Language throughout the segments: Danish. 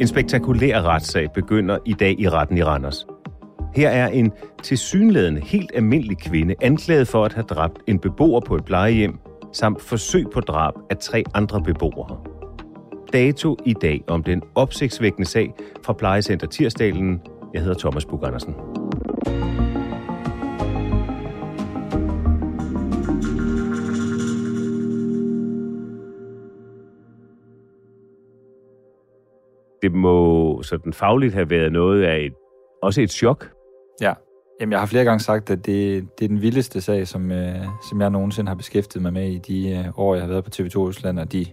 En spektakulær retssag begynder i dag i retten i Randers. Her er en tilsyneladende helt almindelig kvinde anklaget for at have dræbt en beboer på et plejehjem, samt forsøg på drab af tre andre beboere. Dato i dag om den opsigtsvækkende sag fra plejecenter Tirsdalen. Jeg hedder Thomas Bug Andersen. Det må sådan fagligt have været noget af et, også et chok. Ja. Jamen, jeg har flere gange sagt, at det, det er den vildeste sag, som, øh, som jeg nogensinde har beskæftiget mig med i de øh, år, jeg har været på TV2 Østland, og de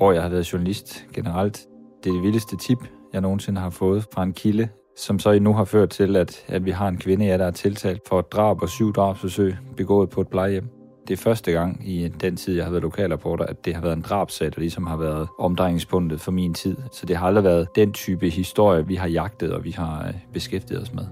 år, jeg har været journalist generelt. Det er det vildeste tip, jeg nogensinde har fået fra en kilde, som så nu har ført til, at, at vi har en kvinde, ja, der er tiltalt for et drab og syv drabsforsøg begået på et plejehjem. Det er første gang i den tid, jeg har været lokalreporter, at det har været en drabsag, der ligesom har været omdrejningspunktet for min tid. Så det har aldrig været den type historie, vi har jagtet og vi har øh, beskæftiget os med.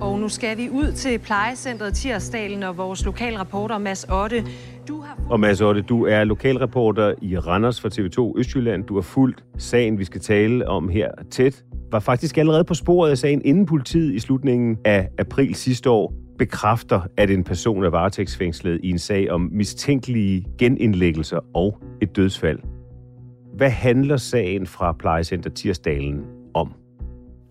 Og nu skal vi ud til plejecentret Tirsdalen og vores lokalreporter Mads Otte. Du har... Og Mads Otte, du er lokalreporter i Randers for TV2 Østjylland. Du har fulgt sagen, vi skal tale om her tæt. Var faktisk allerede på sporet af sagen, inden politiet i slutningen af april sidste år bekræfter, at en person er varetægtsfængslet i en sag om mistænkelige genindlæggelser og et dødsfald. Hvad handler sagen fra plejecenter Tirsdalen om?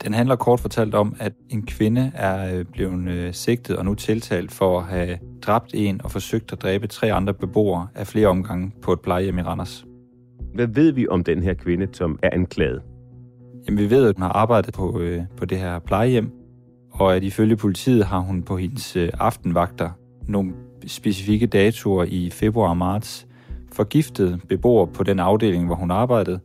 Den handler kort fortalt om, at en kvinde er øh, blevet øh, sigtet og nu tiltalt for at have dræbt en og forsøgt at dræbe tre andre beboere af flere omgange på et plejehjem i Randers. Hvad ved vi om den her kvinde, som er anklaget? Jamen, vi ved, at hun har arbejdet på, øh, på det her plejehjem, og at ifølge politiet har hun på hendes øh, aftenvagter nogle specifikke datoer i februar og marts forgiftet beboere på den afdeling, hvor hun arbejdede,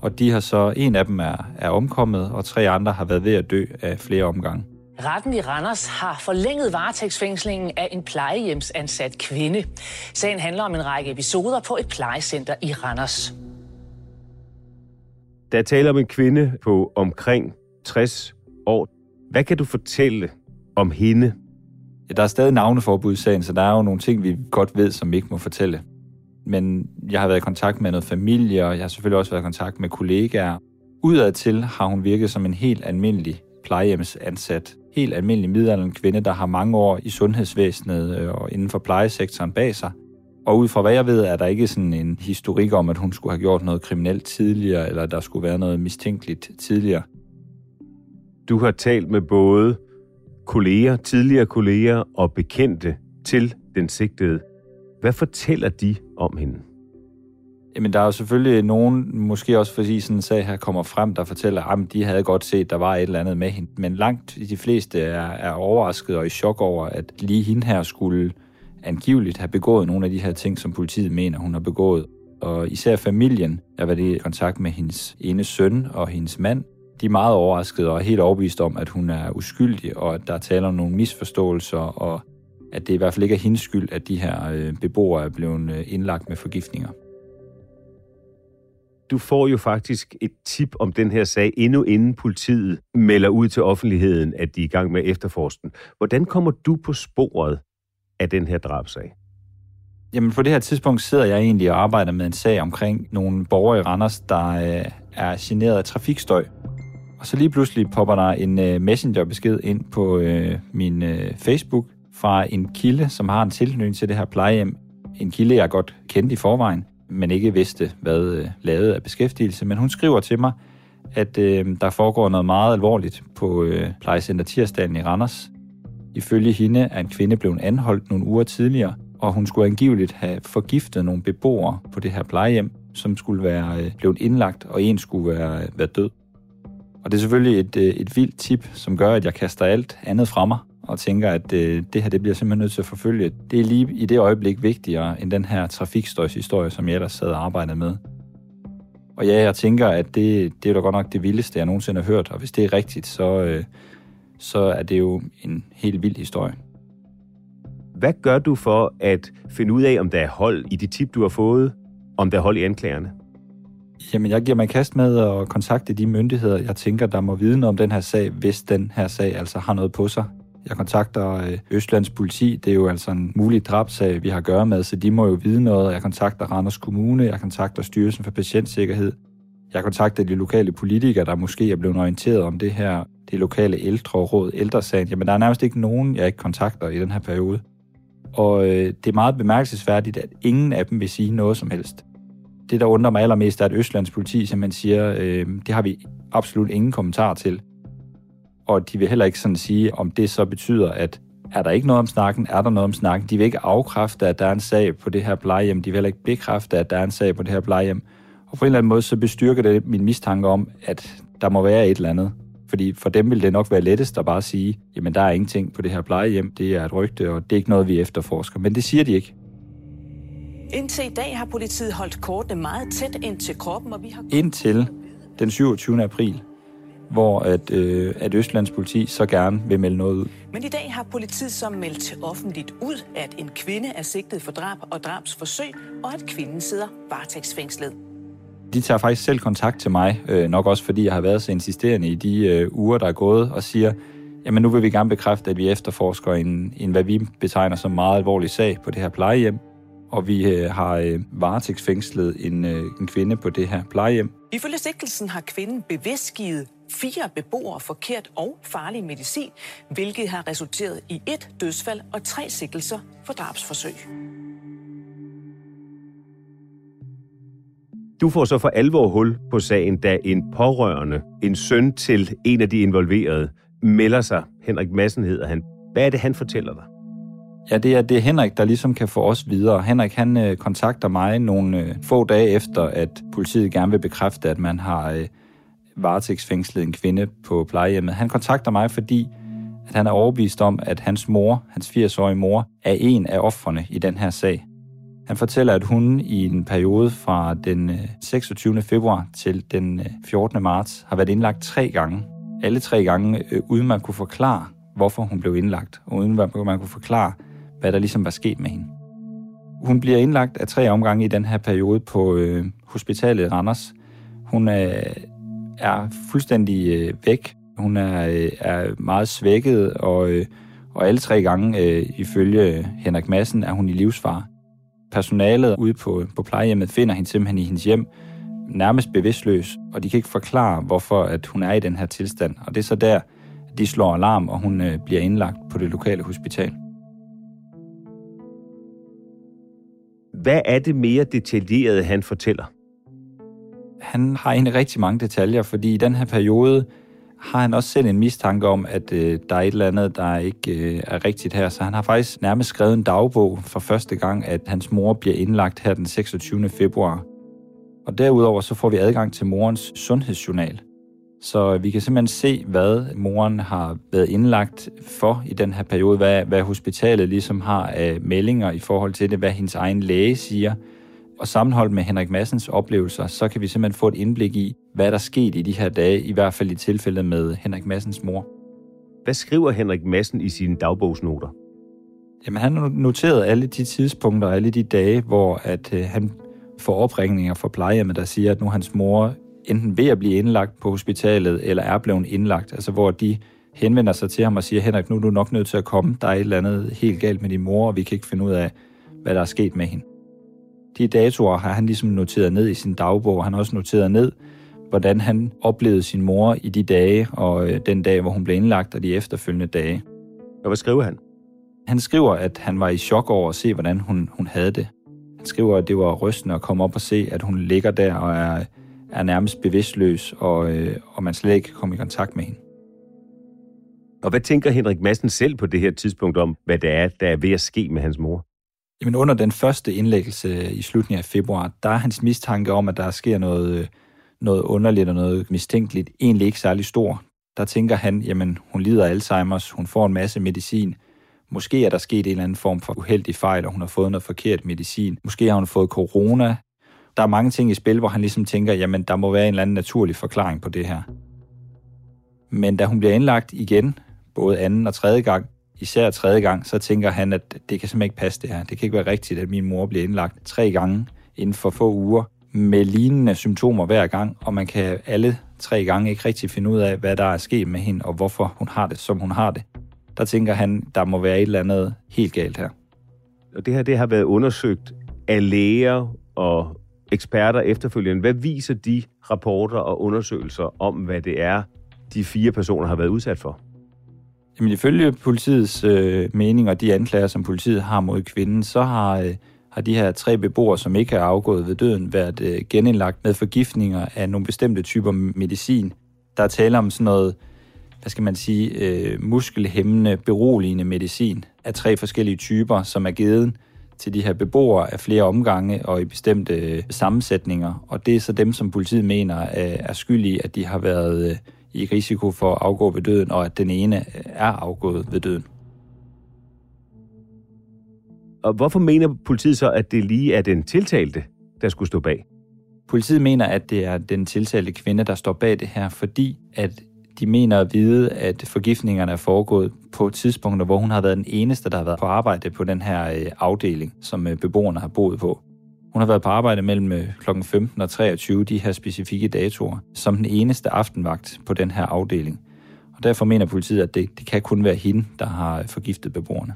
og de har så, en af dem er, er omkommet, og tre andre har været ved at dø af flere omgange. Retten i Randers har forlænget varetægtsfængslingen af en plejehjemsansat kvinde. Sagen handler om en række episoder på et plejecenter i Randers. Der er tale om en kvinde på omkring 60 år. Hvad kan du fortælle om hende? Ja, der er stadig navneforbud i sagen, så der er jo nogle ting, vi godt ved, som vi ikke må fortælle. Men jeg har været i kontakt med noget familie, og jeg har selvfølgelig også været i kontakt med kollegaer. Udadtil har hun virket som en helt almindelig plejehjemsansat. Helt almindelig middelalderen kvinde, der har mange år i sundhedsvæsenet øh, og inden for plejesektoren bag sig. Og ud fra hvad jeg ved, er der ikke sådan en historik om, at hun skulle have gjort noget kriminelt tidligere, eller der skulle være noget mistænkeligt tidligere. Du har talt med både kolleger, tidligere kolleger og bekendte til den sigtede. Hvad fortæller de om hende? Jamen, der er jo selvfølgelig nogen, måske også fordi sådan en sag her kommer frem, der fortæller, at de havde godt set, at der var et eller andet med hende. Men langt de fleste er, er overrasket og i chok over, at lige hende her skulle angiveligt have begået nogle af de her ting, som politiet mener, hun har begået. Og især familien, jeg var i kontakt med hendes ene søn og hendes mand, de er meget overraskede og er helt overbevist om, at hun er uskyldig, og at der er tale om nogle misforståelser, og at det i hvert fald ikke er hendes skyld, at de her øh, beboere er blevet øh, indlagt med forgiftninger. Du får jo faktisk et tip om den her sag, endnu inden politiet melder ud til offentligheden, at de er i gang med efterforskningen. Hvordan kommer du på sporet af den her drabsag? Jamen på det her tidspunkt sidder jeg egentlig og arbejder med en sag omkring nogle borgere i Randers, der øh, er generet af trafikstøj. Og så lige pludselig popper der en øh, messengerbesked ind på øh, min øh, Facebook fra en kilde, som har en tilknytning til det her plejehjem. En kilde, jeg godt kendte i forvejen, men ikke vidste, hvad øh, lavede af beskæftigelse. Men hun skriver til mig, at øh, der foregår noget meget alvorligt på øh, plejecenter Tirsdagen i Randers. Ifølge hende er en kvinde blevet anholdt nogle uger tidligere, og hun skulle angiveligt have forgiftet nogle beboere på det her plejehjem, som skulle være øh, blevet indlagt, og en skulle være, øh, være død. Og det er selvfølgelig et, øh, et vildt tip, som gør, at jeg kaster alt andet fra mig, og tænker, at øh, det her det bliver simpelthen nødt til at forfølge. Det er lige i det øjeblik vigtigere end den her trafikstøjshistorie, som jeg ellers sad og arbejdede med. Og ja, jeg tænker, at det, det er da godt nok det vildeste, jeg nogensinde har hørt, og hvis det er rigtigt, så, øh, så er det jo en helt vild historie. Hvad gør du for at finde ud af, om der er hold i de tip, du har fået, om der er hold i anklagerne? Jamen, jeg giver mig kast med at kontakte de myndigheder, jeg tænker, der må vide noget om den her sag, hvis den her sag altså har noget på sig. Jeg kontakter øh, Østlands politi, det er jo altså en mulig drabsag, vi har at gøre med, så de må jo vide noget. Jeg kontakter Randers Kommune, jeg kontakter Styrelsen for Patientsikkerhed. Jeg kontakter de lokale politikere, der måske er blevet orienteret om det her, det lokale ældreråd, ældresagen. Jamen, der er nærmest ikke nogen, jeg ikke kontakter i den her periode. Og øh, det er meget bemærkelsesværdigt, at ingen af dem vil sige noget som helst. Det, der undrer mig allermest, er, at Østlands politi simpelthen siger, øh, det har vi absolut ingen kommentar til. Og de vil heller ikke sådan sige, om det så betyder, at er der ikke noget om snakken, er der noget om snakken. De vil ikke afkræfte, at der er en sag på det her plejehjem. De vil heller ikke bekræfte, at der er en sag på det her plejehjem. Og på en eller anden måde, så bestyrker det min mistanke om, at der må være et eller andet. Fordi for dem vil det nok være lettest at bare sige, jamen der er ingenting på det her plejehjem, det er et rygte, og det er ikke noget, vi efterforsker. Men det siger de ikke. Indtil i dag har politiet holdt kortene meget tæt ind til kroppen, og vi har... Indtil den 27. april, hvor at, øh, at Østlands politi så gerne vil melde noget ud. Men i dag har politiet så meldt offentligt ud, at en kvinde er sigtet for drab og drabsforsøg, og at kvinden sidder varetægtsfængslet. De tager faktisk selv kontakt til mig, øh, nok også fordi jeg har været så insisterende i de øh, uger, der er gået, og siger, jamen nu vil vi gerne bekræfte, at vi efterforsker en, en hvad vi betegner som meget alvorlig sag på det her plejehjem, og vi øh, har øh, varetægtsfængslet en, øh, en kvinde på det her plejehjem. Ifølge sigtelsen har kvinden bevidst givet fire beboere forkert og farlig medicin, hvilket har resulteret i et dødsfald og tre sigtelser for drabsforsøg. Du får så for alvor hul på sagen, da en pårørende, en søn til en af de involverede, melder sig. Henrik Madsen hedder han. Hvad er det, han fortæller dig? Ja, det er, det er Henrik, der ligesom kan få os videre. Henrik, han øh, kontakter mig nogle øh, få dage efter, at politiet gerne vil bekræfte, at man har øh, varetægtsfængslet en kvinde på plejehjemmet. Han kontakter mig, fordi at han er overbevist om, at hans mor, hans 80-årige mor, er en af offrene i den her sag. Han fortæller, at hun i en periode fra den øh, 26. Februar til den øh, 14. Marts har været indlagt tre gange. Alle tre gange, øh, uden man kunne forklare, hvorfor hun blev indlagt, og uden man kunne forklare, hvad der ligesom var sket med hende. Hun bliver indlagt af tre omgange i den her periode på øh, hospitalet Randers. Hun er, er fuldstændig øh, væk. Hun er, øh, er meget svækket, og, øh, og alle tre gange, øh, ifølge Henrik Madsen, er hun i livsfare. Personalet ude på, på plejehjemmet finder hende simpelthen i hendes hjem, nærmest bevidstløs, og de kan ikke forklare, hvorfor at hun er i den her tilstand. Og det er så der, de slår alarm, og hun øh, bliver indlagt på det lokale hospital. Hvad er det mere detaljerede, han fortæller? Han har egentlig rigtig mange detaljer, fordi i den her periode har han også selv en mistanke om, at øh, der er et eller andet, der ikke øh, er rigtigt her. Så han har faktisk nærmest skrevet en dagbog for første gang, at hans mor bliver indlagt her den 26. februar. Og derudover så får vi adgang til morens sundhedsjournal. Så vi kan simpelthen se, hvad moren har været indlagt for i den her periode, hvad, hvad hospitalet ligesom har af meldinger i forhold til det, hvad hendes egen læge siger, Og sammenholdt med Henrik Massens oplevelser, så kan vi simpelthen få et indblik i, hvad der skete i de her dage, i hvert fald i tilfældet med Henrik Massens mor. Hvad skriver Henrik Massen i sine dagbogsnoter? Jamen, han har noteret alle de tidspunkter, alle de dage, hvor at, øh, han får opringninger fra plejehjemmet, der siger, at nu hans mor enten ved at blive indlagt på hospitalet, eller er blevet indlagt. Altså, hvor de henvender sig til ham og siger, Henrik, nu er du nok nødt til at komme. Der er et eller andet helt galt med din mor, og vi kan ikke finde ud af, hvad der er sket med hende. De datoer har han ligesom noteret ned i sin dagbog. Han har også noteret ned, hvordan han oplevede sin mor i de dage, og øh, den dag, hvor hun blev indlagt, og de efterfølgende dage. Og hvad skriver han? Han skriver, at han var i chok over at se, hvordan hun, hun havde det. Han skriver, at det var rystende at komme op og se, at hun ligger der og er, er nærmest bevidstløs, og, øh, og man slet ikke kan komme i kontakt med hende. Og hvad tænker Henrik Madsen selv på det her tidspunkt om, hvad det er, der er ved at ske med hans mor? Jamen under den første indlæggelse i slutningen af februar, der er hans mistanke om, at der sker noget, noget underligt og noget mistænkeligt, egentlig ikke særlig stor. Der tænker han, jamen hun lider af Alzheimer's, hun får en masse medicin, Måske er der sket en eller anden form for uheldig fejl, og hun har fået noget forkert medicin. Måske har hun fået corona. Der er mange ting i spil, hvor han ligesom tænker, jamen der må være en eller anden naturlig forklaring på det her. Men da hun bliver indlagt igen, både anden og tredje gang, især tredje gang, så tænker han, at det kan simpelthen ikke passe det her. Det kan ikke være rigtigt, at min mor bliver indlagt tre gange inden for få uger med lignende symptomer hver gang, og man kan alle tre gange ikke rigtig finde ud af, hvad der er sket med hende, og hvorfor hun har det, som hun har det der tænker han, der må være et eller andet helt galt her. Og det her det har været undersøgt af læger og eksperter efterfølgende. Hvad viser de rapporter og undersøgelser om, hvad det er, de fire personer har været udsat for? Jamen ifølge politiets øh, mening og de anklager, som politiet har mod kvinden, så har, øh, har de her tre beboere, som ikke er afgået ved døden, været øh, genindlagt med forgiftninger af nogle bestemte typer medicin. Der er tale om sådan noget hvad skal man sige, øh, muskelhæmmende, beroligende medicin af tre forskellige typer, som er givet til de her beboere af flere omgange og i bestemte øh, sammensætninger. Og det er så dem, som politiet mener er skyld i, at de har været øh, i risiko for at afgå ved døden, og at den ene øh, er afgået ved døden. Og hvorfor mener politiet så, at det lige er den tiltalte, der skulle stå bag? Politiet mener, at det er den tiltalte kvinde, der står bag det her, fordi at de mener at vide, at forgiftningerne er foregået på tidspunkter, hvor hun har været den eneste, der har været på arbejde på den her øh, afdeling, som øh, beboerne har boet på. Hun har været på arbejde mellem øh, kl. 15 og 23, de her specifikke datoer, som den eneste aftenvagt på den her afdeling. Og derfor mener politiet, at det, det kan kun være hende, der har forgiftet beboerne.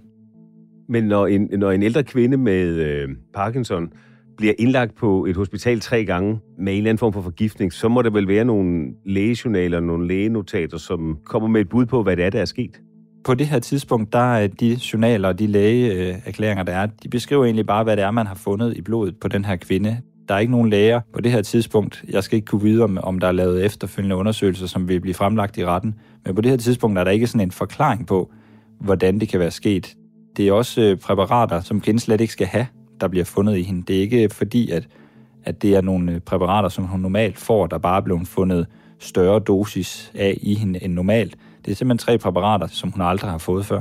Men når en, når en ældre kvinde med øh, Parkinson bliver indlagt på et hospital tre gange med en eller anden form for forgiftning, så må der vel være nogle lægejournaler, nogle lægenotater, som kommer med et bud på, hvad det er, der er sket. På det her tidspunkt, der er de journaler og de lægeerklæringer, der er, de beskriver egentlig bare, hvad det er, man har fundet i blodet på den her kvinde. Der er ikke nogen læger på det her tidspunkt. Jeg skal ikke kunne vide, om, om der er lavet efterfølgende undersøgelser, som vil blive fremlagt i retten. Men på det her tidspunkt er der ikke sådan en forklaring på, hvordan det kan være sket. Det er også øh, præparater, som kvinden slet ikke skal have der bliver fundet i hende. Det er ikke fordi, at, at det er nogle øh, præparater, som hun normalt får, der bare er blevet fundet større dosis af i hende end normalt. Det er simpelthen tre præparater, som hun aldrig har fået før.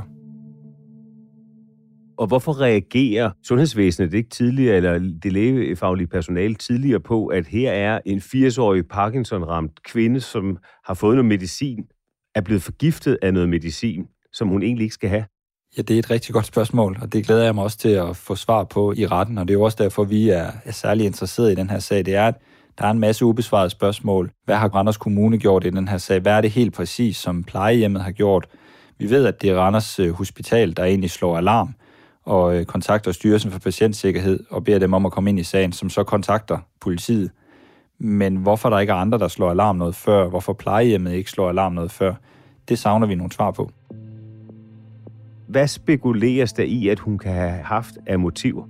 Og hvorfor reagerer sundhedsvæsenet ikke tidligere, eller det lægefaglige personale tidligere på, at her er en 80-årig Parkinson-ramt kvinde, som har fået noget medicin, er blevet forgiftet af noget medicin, som hun egentlig ikke skal have? Ja, det er et rigtig godt spørgsmål, og det glæder jeg mig også til at få svar på i retten, og det er jo også derfor, vi er, er særlig interesseret i den her sag. Det er, at der er en masse ubesvarede spørgsmål. Hvad har Randers Kommune gjort i den her sag? Hvad er det helt præcis, som plejehjemmet har gjort? Vi ved, at det er Randers øh, Hospital, der egentlig slår alarm og øh, kontakter Styrelsen for Patientsikkerhed og beder dem om at komme ind i sagen, som så kontakter politiet. Men hvorfor der ikke er andre, der slår alarm noget før? Hvorfor plejehjemmet ikke slår alarm noget før? Det savner vi nogle svar på. Hvad spekuleres der i, at hun kan have haft af motiver?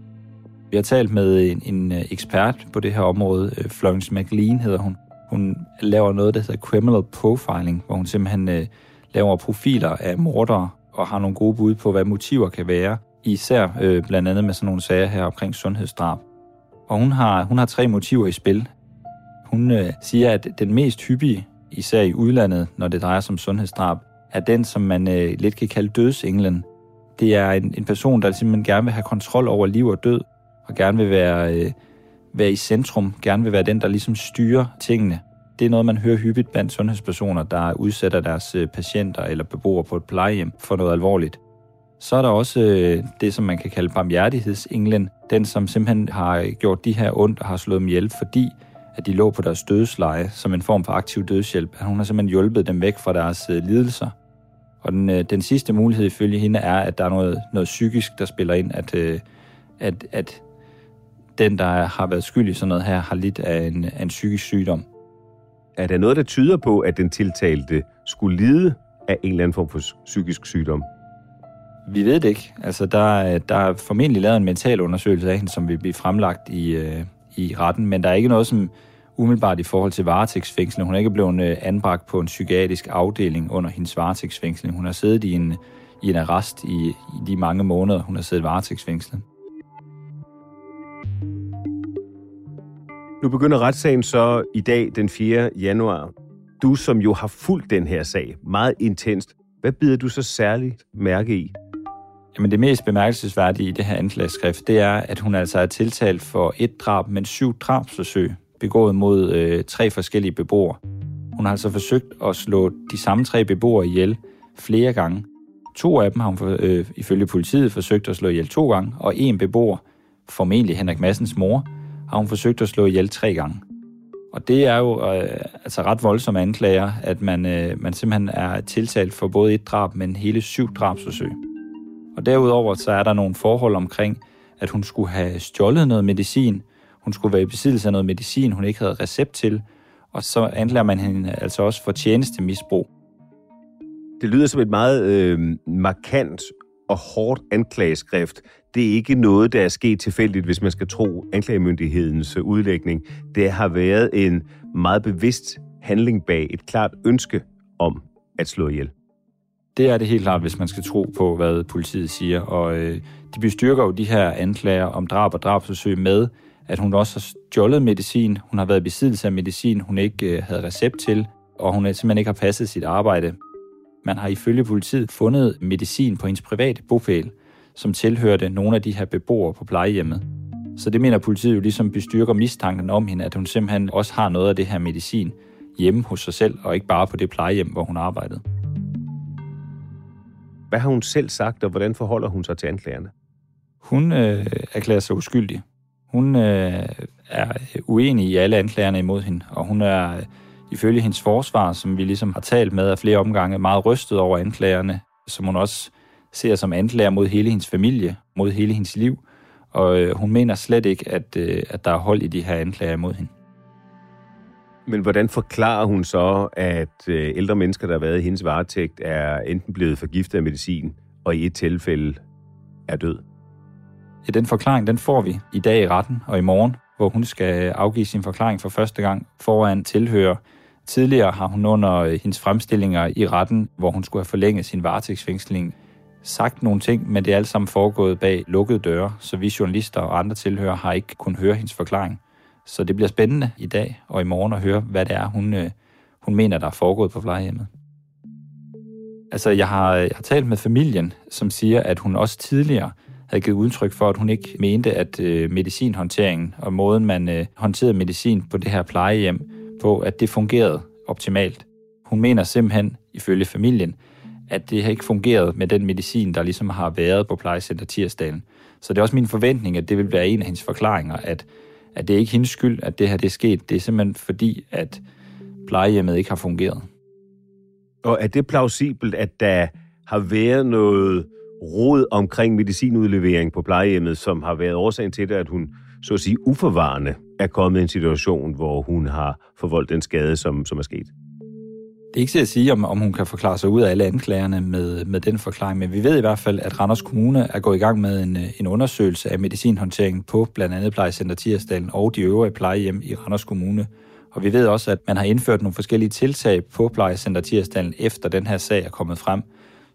Vi har talt med en, en øh, ekspert på det her område, øh, Florence McLean hedder hun. Hun laver noget, der hedder criminal profiling, hvor hun simpelthen øh, laver profiler af mordere og har nogle gode bud på, hvad motiver kan være, især øh, blandt andet med sådan nogle sager her omkring sundhedsdrab. Og hun har, hun har tre motiver i spil. Hun øh, siger, at den mest hyppige, især i udlandet, når det drejer sig om sundhedsdrab, er den, som man øh, lidt kan kalde dødsenglen. Det er en, en person, der simpelthen gerne vil have kontrol over liv og død, og gerne vil være, øh, være i centrum, gerne vil være den, der ligesom styrer tingene. Det er noget, man hører hyppigt blandt sundhedspersoner, der udsætter deres øh, patienter eller beboere på et plejehjem for noget alvorligt. Så er der også øh, det, som man kan kalde barmhjertighedsenglen. Den, som simpelthen har gjort de her ondt og har slået dem ihjel, fordi at de lå på deres dødsleje som en form for aktiv dødshjælp. Hun har simpelthen hjulpet dem væk fra deres øh, lidelser. Og den, øh, den sidste mulighed ifølge hende er, at der er noget, noget psykisk, der spiller ind, at, øh, at, at den, der har været skyld i sådan noget her, har lidt af en, af en psykisk sygdom. Er der noget, der tyder på, at den tiltalte skulle lide af en eller anden form for psykisk sygdom? Vi ved det ikke. Altså, der, der er formentlig lavet en mental undersøgelse af hende, som vil blive fremlagt i, øh, i retten, men der er ikke noget, som umiddelbart i forhold til varetægtsfængsling. Hun er ikke blevet øh, anbragt på en psykiatrisk afdeling under hendes varetægtsfængsling. Hun har siddet i en, i en arrest i, i de mange måneder, hun har siddet varetægtsfængslet. Nu begynder retssagen så i dag, den 4. januar. Du, som jo har fulgt den her sag meget intenst, hvad bider du så særligt mærke i? Jamen det mest bemærkelsesværdige i det her anklageskrift, det er, at hun altså er tiltalt for et drab, men syv drabsforsøg begået mod øh, tre forskellige beboere. Hun har altså forsøgt at slå de samme tre beboere ihjel flere gange. To af dem har hun for, øh, ifølge politiet forsøgt at slå ihjel to gange, og en beboer, formentlig Henrik Massens mor, har hun forsøgt at slå ihjel tre gange. Og det er jo øh, altså ret voldsomme anklager, at man, øh, man simpelthen er tiltalt for både et drab, men hele syv drabsforsøg. Og derudover så er der nogle forhold omkring, at hun skulle have stjålet noget medicin, hun skulle være i besiddelse af noget medicin, hun ikke havde recept til, og så anklager man hende altså også for tjenestemisbrug. Det lyder som et meget øh, markant og hårdt anklageskrift. Det er ikke noget, der er sket tilfældigt, hvis man skal tro anklagemyndighedens udlægning. Det har været en meget bevidst handling bag et klart ønske om at slå ihjel. Det er det helt klart, hvis man skal tro på, hvad politiet siger. Og øh, de bestyrker jo de her anklager om drab og drabsforsøg med, at hun også har stjålet medicin, hun har været i besiddelse af medicin, hun ikke øh, havde recept til, og hun simpelthen ikke har passet sit arbejde. Man har ifølge politiet fundet medicin på hendes private bopæl, som tilhørte nogle af de her beboere på plejehjemmet. Så det mener politiet jo ligesom bestyrker mistanken om hende, at hun simpelthen også har noget af det her medicin hjemme hos sig selv, og ikke bare på det plejehjem, hvor hun arbejdede. Hvad har hun selv sagt, og hvordan forholder hun sig til anklagerne? Hun øh, erklærer sig uskyldig. Hun øh, er øh, uenig i alle anklagerne imod hende, og hun er øh, ifølge hendes forsvar, som vi ligesom har talt med af flere omgange, meget rystet over anklagerne, som hun også ser som anklager mod hele hendes familie, mod hele hendes liv, og øh, hun mener slet ikke, at, øh, at der er hold i de her anklager mod hende. Men hvordan forklarer hun så, at øh, ældre mennesker, der har været i hendes varetægt, er enten blevet forgiftet af medicin, og i et tilfælde er død? Ja, den forklaring, den får vi i dag i retten og i morgen, hvor hun skal afgive sin forklaring for første gang foran tilhører. Tidligere har hun under øh, hendes fremstillinger i retten, hvor hun skulle have forlænget sin varetægtsfængsling, sagt nogle ting, men det er alt sammen foregået bag lukkede døre, så vi journalister og andre tilhører har ikke kun høre hendes forklaring. Så det bliver spændende i dag og i morgen at høre, hvad det er, hun, øh, hun mener, der er foregået på plejehjemmet. Altså, jeg har, jeg har talt med familien, som siger, at hun også tidligere havde givet udtryk for, at hun ikke mente, at øh, medicinhåndteringen og måden, man øh, håndterede medicin på det her plejehjem på, at det fungerede optimalt. Hun mener simpelthen, ifølge familien, at det har ikke fungeret med den medicin, der ligesom har været på plejecenter Tirsdalen. Så det er også min forventning, at det vil være en af hendes forklaringer, at, at det er ikke hendes skyld, at det her det er sket. Det er simpelthen fordi, at plejehjemmet ikke har fungeret. Og er det plausibelt, at der har været noget råd omkring medicinudlevering på plejehjemmet, som har været årsagen til det, at hun så at sige uforvarende er kommet i en situation, hvor hun har forvoldt den skade, som, som er sket? Det er ikke til at sige, om, om hun kan forklare sig ud af alle anklagerne med, med den forklaring, men vi ved i hvert fald, at Randers Kommune er gået i gang med en, en undersøgelse af medicinhåndteringen på blandt andet plejecenter Tirsdalen og de øvrige plejehjem i Randers Kommune. Og vi ved også, at man har indført nogle forskellige tiltag på plejecenter Tirsdalen, efter den her sag er kommet frem.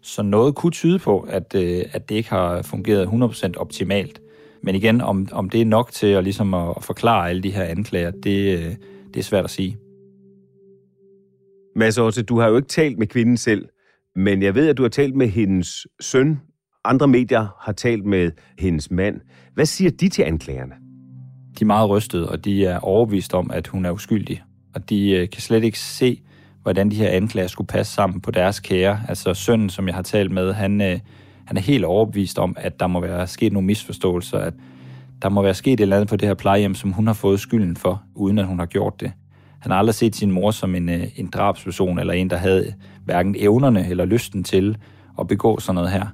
Så noget kunne tyde på, at, øh, at det ikke har fungeret 100% optimalt. Men igen, om, om det er nok til at, ligesom at, at forklare alle de her anklager, det, øh, det er svært at sige. Mads Otto, du har jo ikke talt med kvinden selv, men jeg ved, at du har talt med hendes søn. Andre medier har talt med hendes mand. Hvad siger de til anklagerne? de er meget rystede, og de er overbevist om, at hun er uskyldig. Og de øh, kan slet ikke se, hvordan de her anklager skulle passe sammen på deres kære. Altså sønnen, som jeg har talt med, han, øh, han er helt overbevist om, at der må være sket nogle misforståelser, at der må være sket et eller andet på det her plejehjem, som hun har fået skylden for, uden at hun har gjort det. Han har aldrig set sin mor som en, øh, en drabsperson, eller en, der havde hverken evnerne eller lysten til at begå sådan noget her.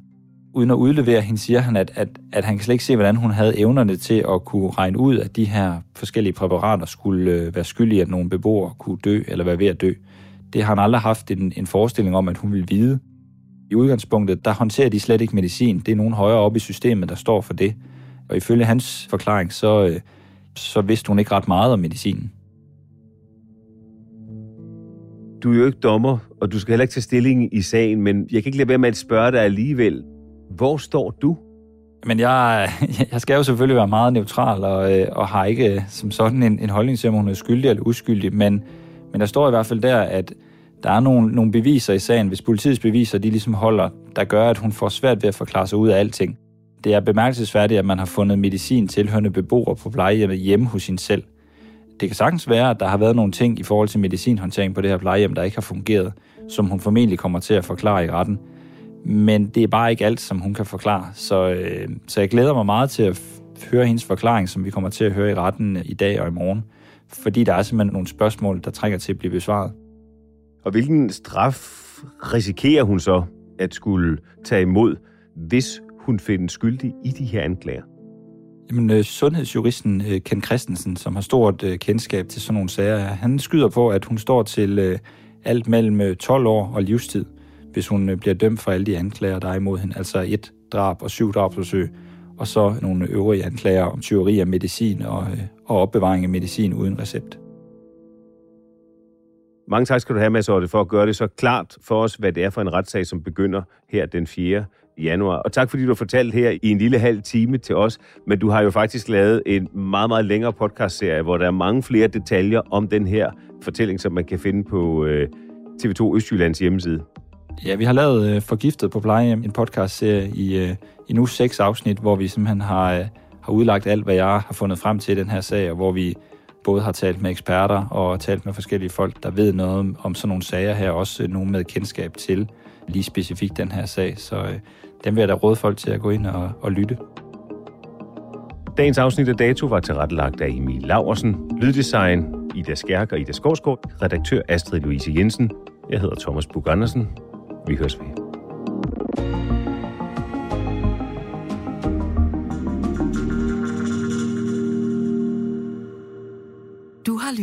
Uden at udlevere hende, siger han, at, at, at han kan slet ikke se, hvordan hun havde evnerne til at kunne regne ud, at de her forskellige præparater skulle øh, være skyldige, at nogle beboere kunne dø eller være ved at dø. Det har han aldrig haft en, en forestilling om, at hun ville vide. I udgangspunktet, der håndterer de slet ikke medicin. Det er nogen højere op i systemet, der står for det. Og ifølge hans forklaring, så, øh, så vidste hun ikke ret meget om medicinen. Du er jo ikke dommer, og du skal heller ikke tage stilling i sagen, men jeg kan ikke lade være med at spørge dig alligevel. Hvor står du? Men jeg, jeg skal jo selvfølgelig være meget neutral, og, øh, og har ikke som sådan en, en holdning til, om hun er skyldig eller uskyldig, men, men der står i hvert fald der, at der er nogle, nogle beviser i sagen, hvis politiets beviser de ligesom holder, der gør, at hun får svært ved at forklare sig ud af alting. Det er bemærkelsesværdigt, at man har fundet medicin tilhørende beboere på plejehjemmet hjemme hos hende selv. Det kan sagtens være, at der har været nogle ting i forhold til medicinhåndtering på det her plejehjem, der ikke har fungeret, som hun formentlig kommer til at forklare i retten. Men det er bare ikke alt, som hun kan forklare. Så, øh, så jeg glæder mig meget til at høre hendes forklaring, som vi kommer til at høre i retten i dag og i morgen. Fordi der er simpelthen nogle spørgsmål, der trænger til at blive besvaret. Og hvilken straf risikerer hun så at skulle tage imod, hvis hun findes skyldig i de her anklager? Jamen, øh, sundhedsjuristen øh, Ken Christensen, som har stort øh, kendskab til sådan nogle sager, han skyder på, at hun står til alt mellem 12 år og livstid, hvis hun bliver dømt for alle de anklager, der er imod hende. Altså et drab og syv drabsforsøg, og så nogle øvrige anklager om tyveri af medicin og, og opbevaring af medicin uden recept. Mange tak skal du have, Mads Otte, for at gøre det så klart for os, hvad det er for en retssag, som begynder her den 4. januar. Og tak fordi du har fortalt her i en lille halv time til os, men du har jo faktisk lavet en meget, meget længere podcastserie, hvor der er mange flere detaljer om den her fortælling, som man kan finde på øh, TV2 Østjyllands hjemmeside. Ja, vi har lavet øh, Forgiftet på plejehjem, en podcastserie i, øh, i nu seks afsnit, hvor vi simpelthen har, øh, har udlagt alt, hvad jeg har fundet frem til i den her sag, og hvor vi både har talt med eksperter og talt med forskellige folk, der ved noget om, om sådan nogle sager her, også nogen med kendskab til lige specifikt den her sag. Så øh, dem vil jeg da råde folk til at gå ind og, og lytte. Dagens afsnit af Dato var tilrettelagt af Emil Laversen, Lyddesign Ida Skærk og Ida Skovsgaard, redaktør Astrid Louise Jensen. Jeg hedder Thomas Bug Andersen. Vi høres ved.